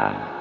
Ah.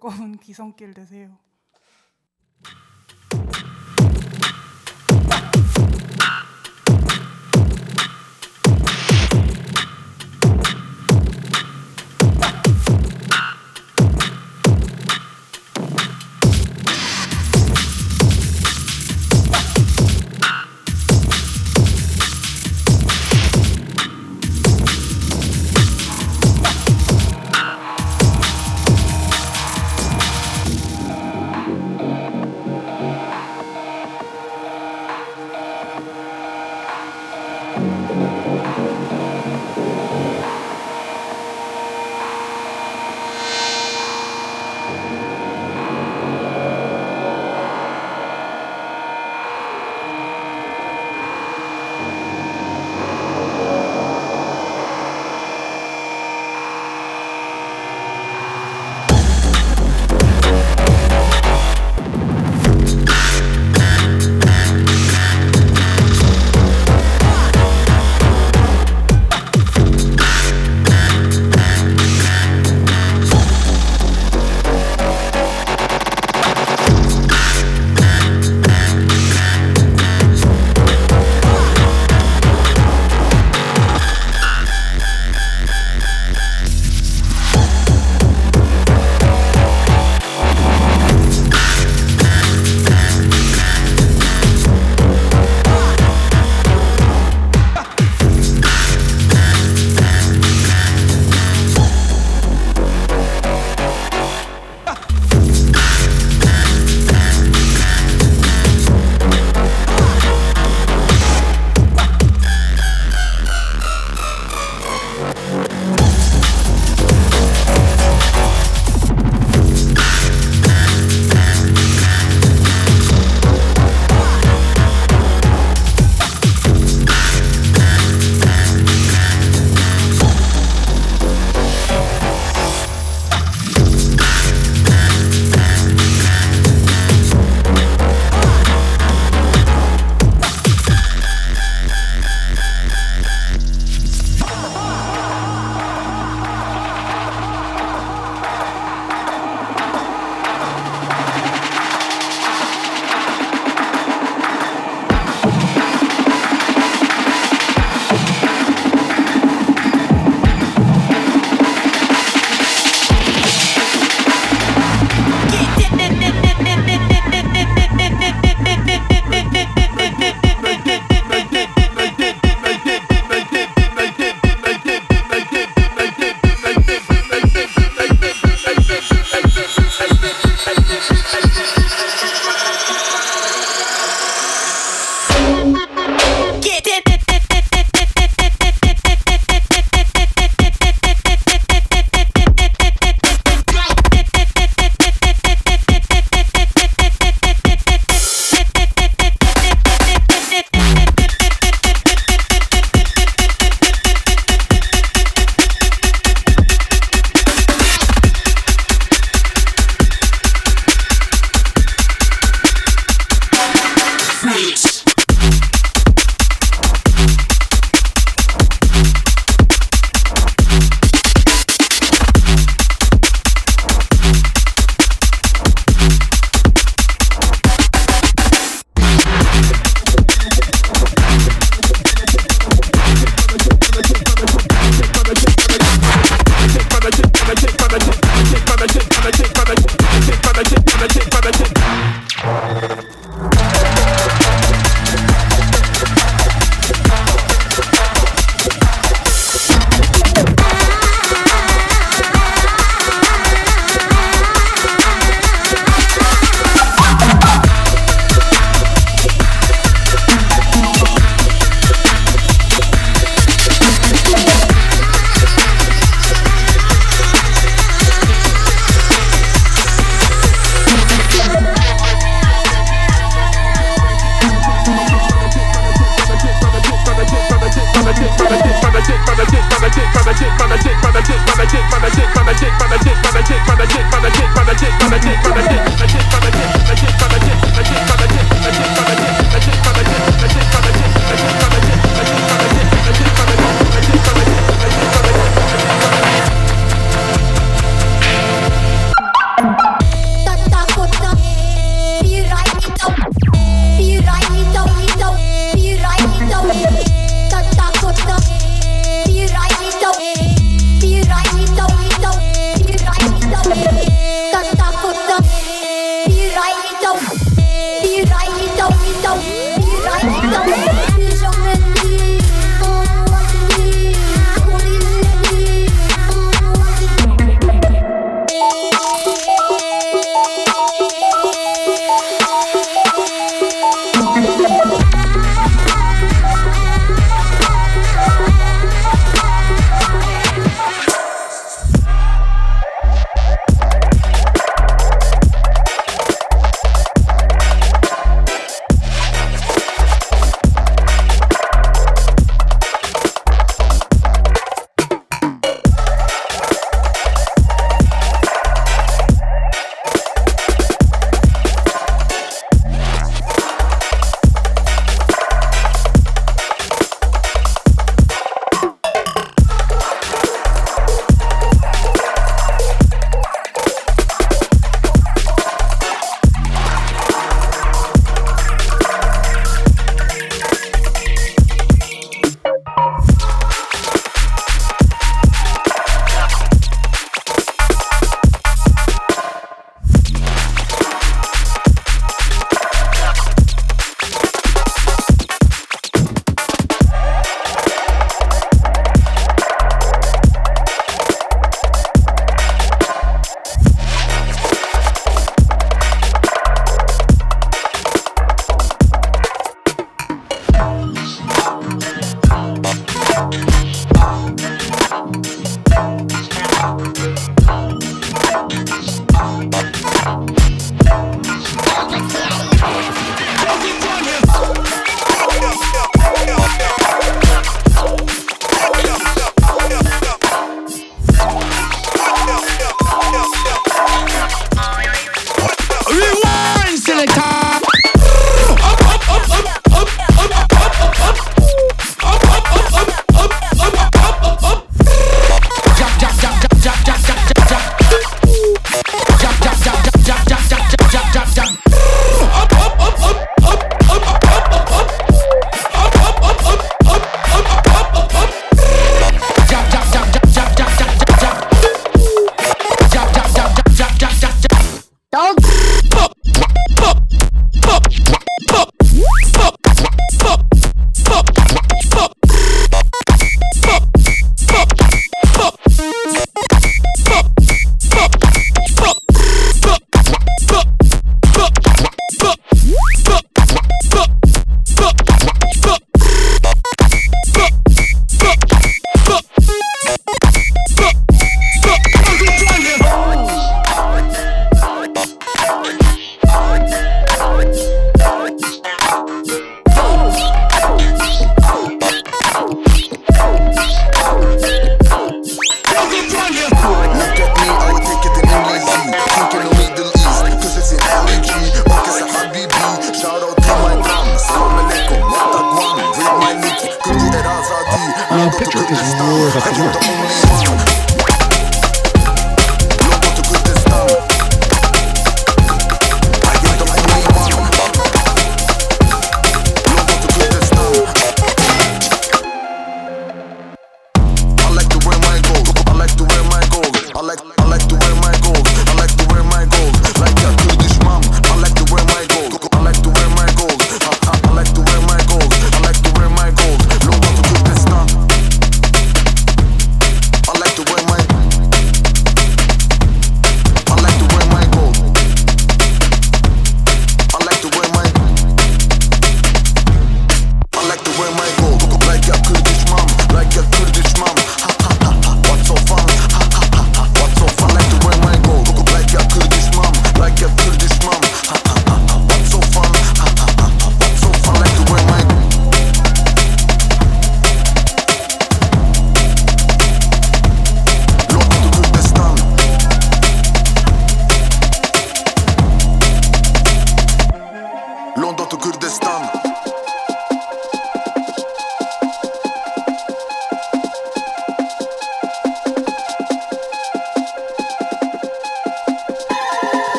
즐거운 기성길 되세요.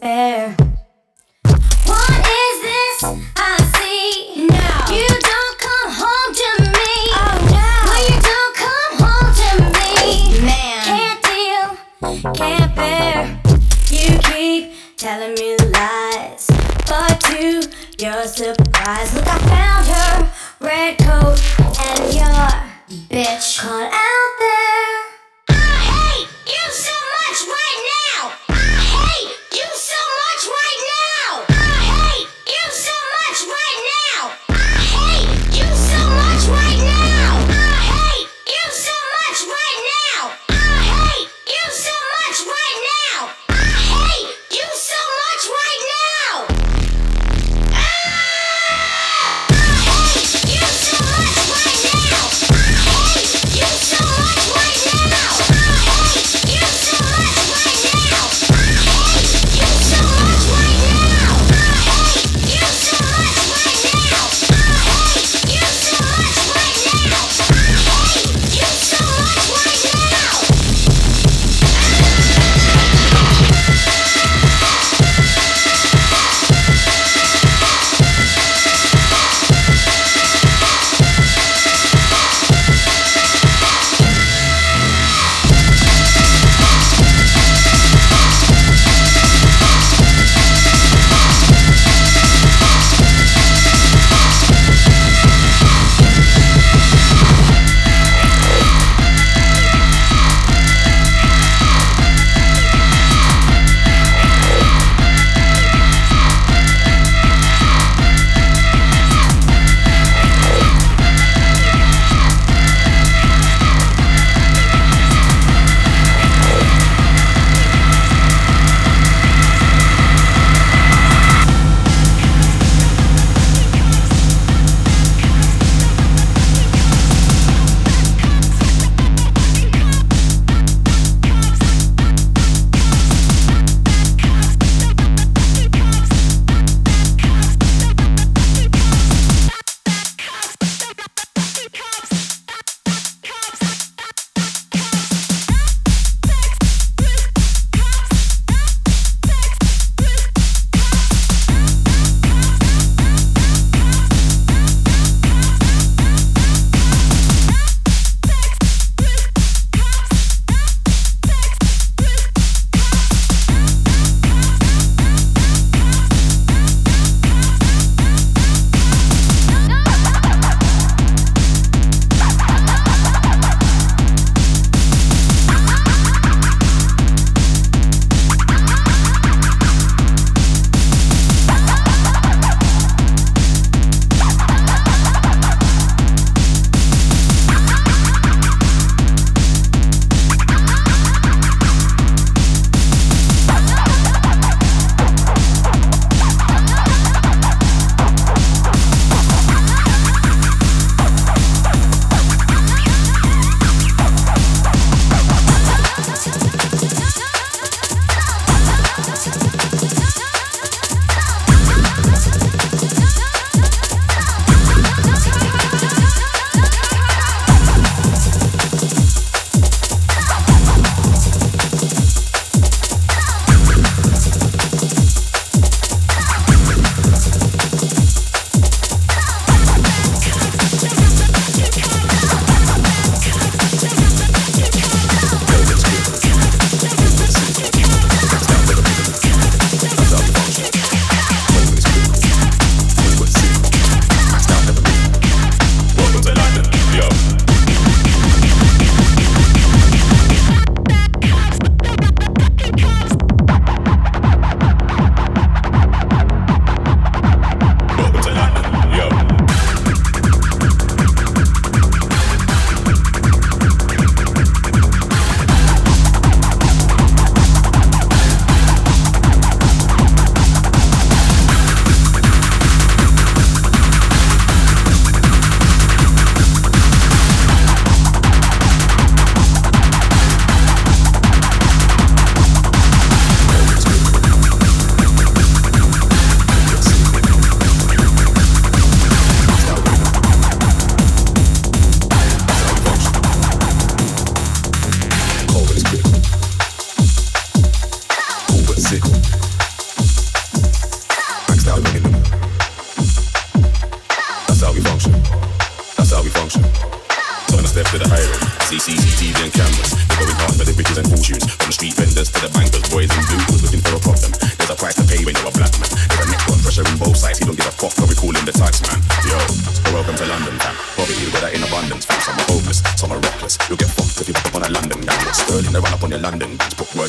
Fair. What is this I see? No, you don't come home to me. Oh no, no, you don't come home to me. Man, can't deal, can't bear. You keep telling me lies, but to your surprise, look, I found her red coat and your bitch caught out there.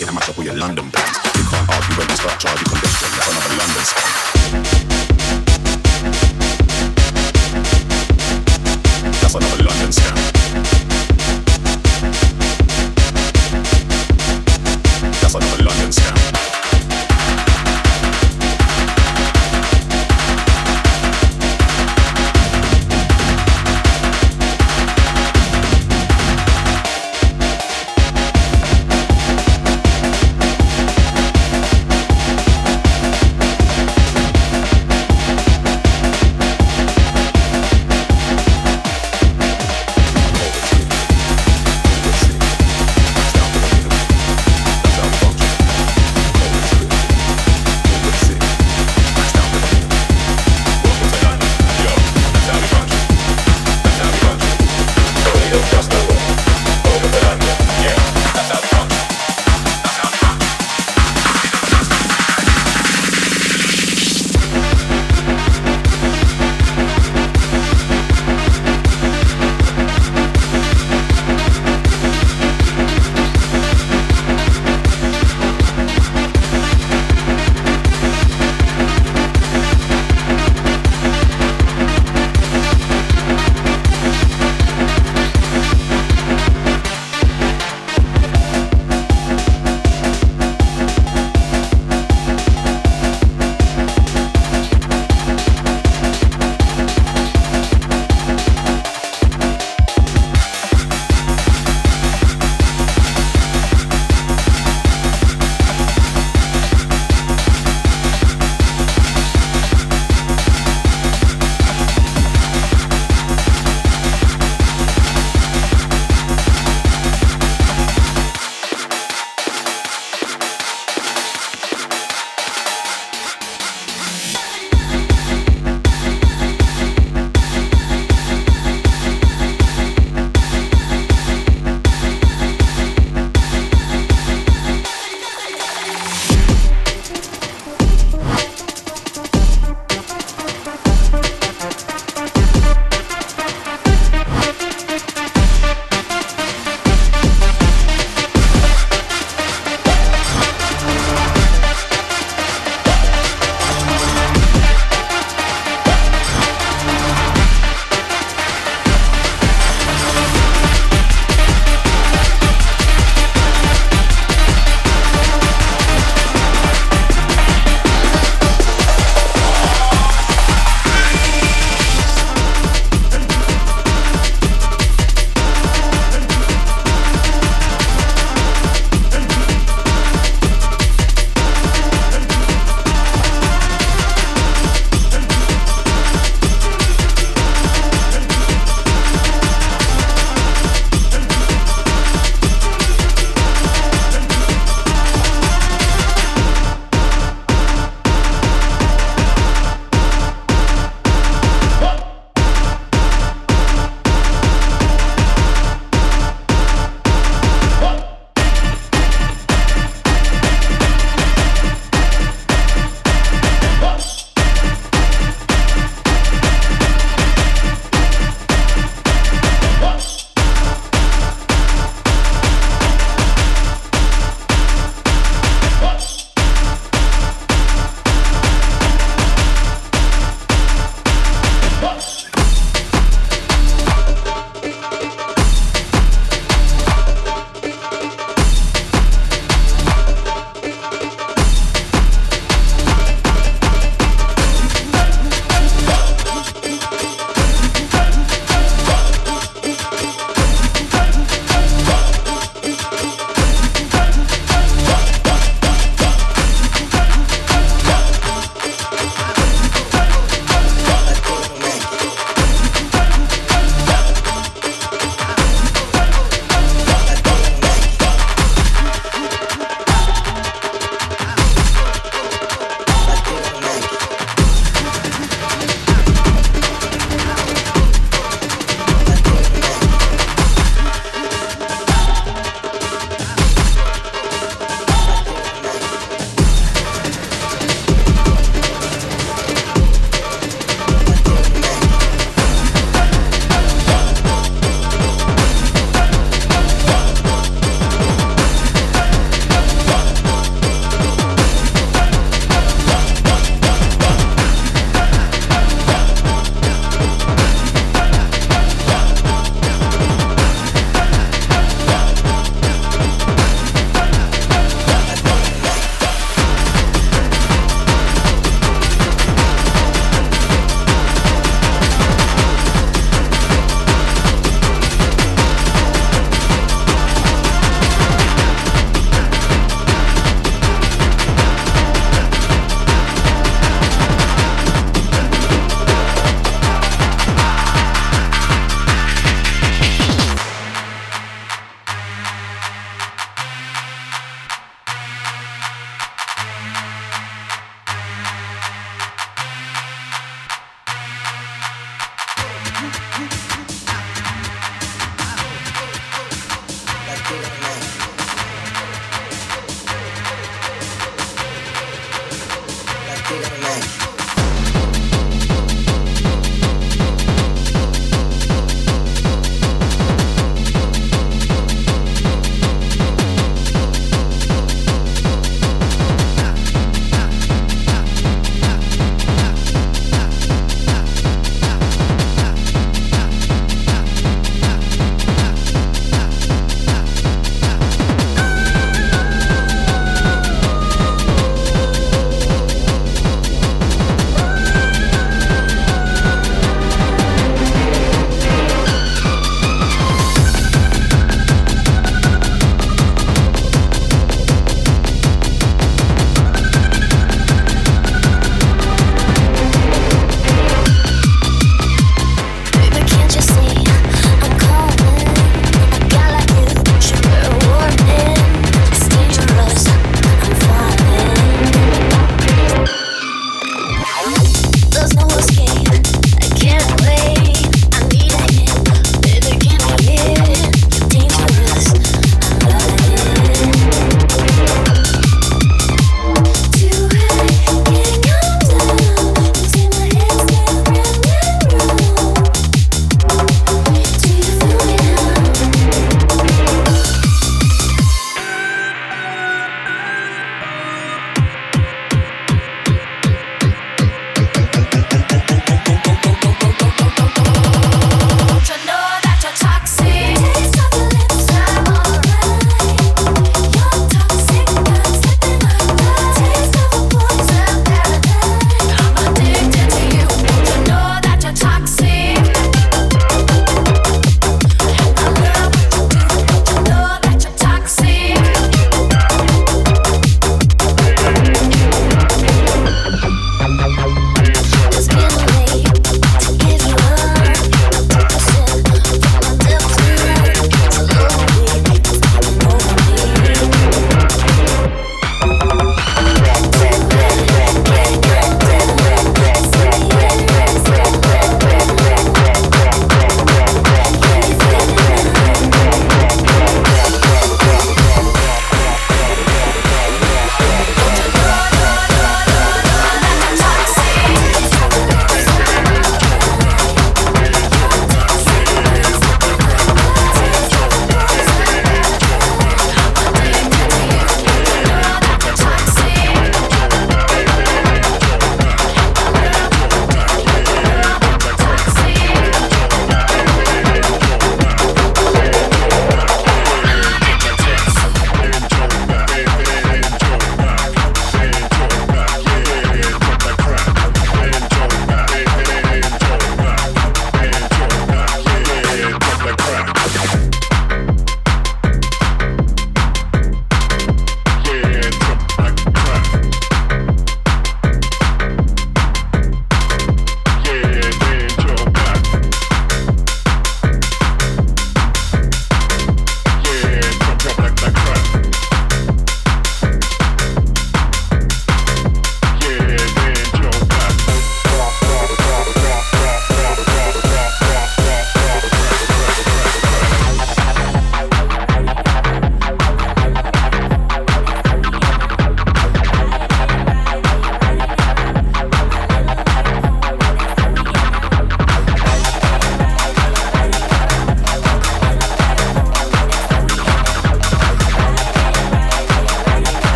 Bands. Put work in and up with your London plans.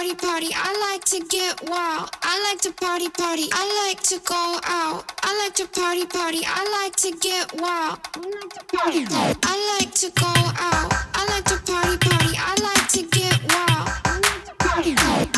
party party. I like to get wild. I like to party party. I like to go out. I like to party party. I like to get wild. I like to party. party. I like to go out. I like to party party. I like to get wild. I like to party. party.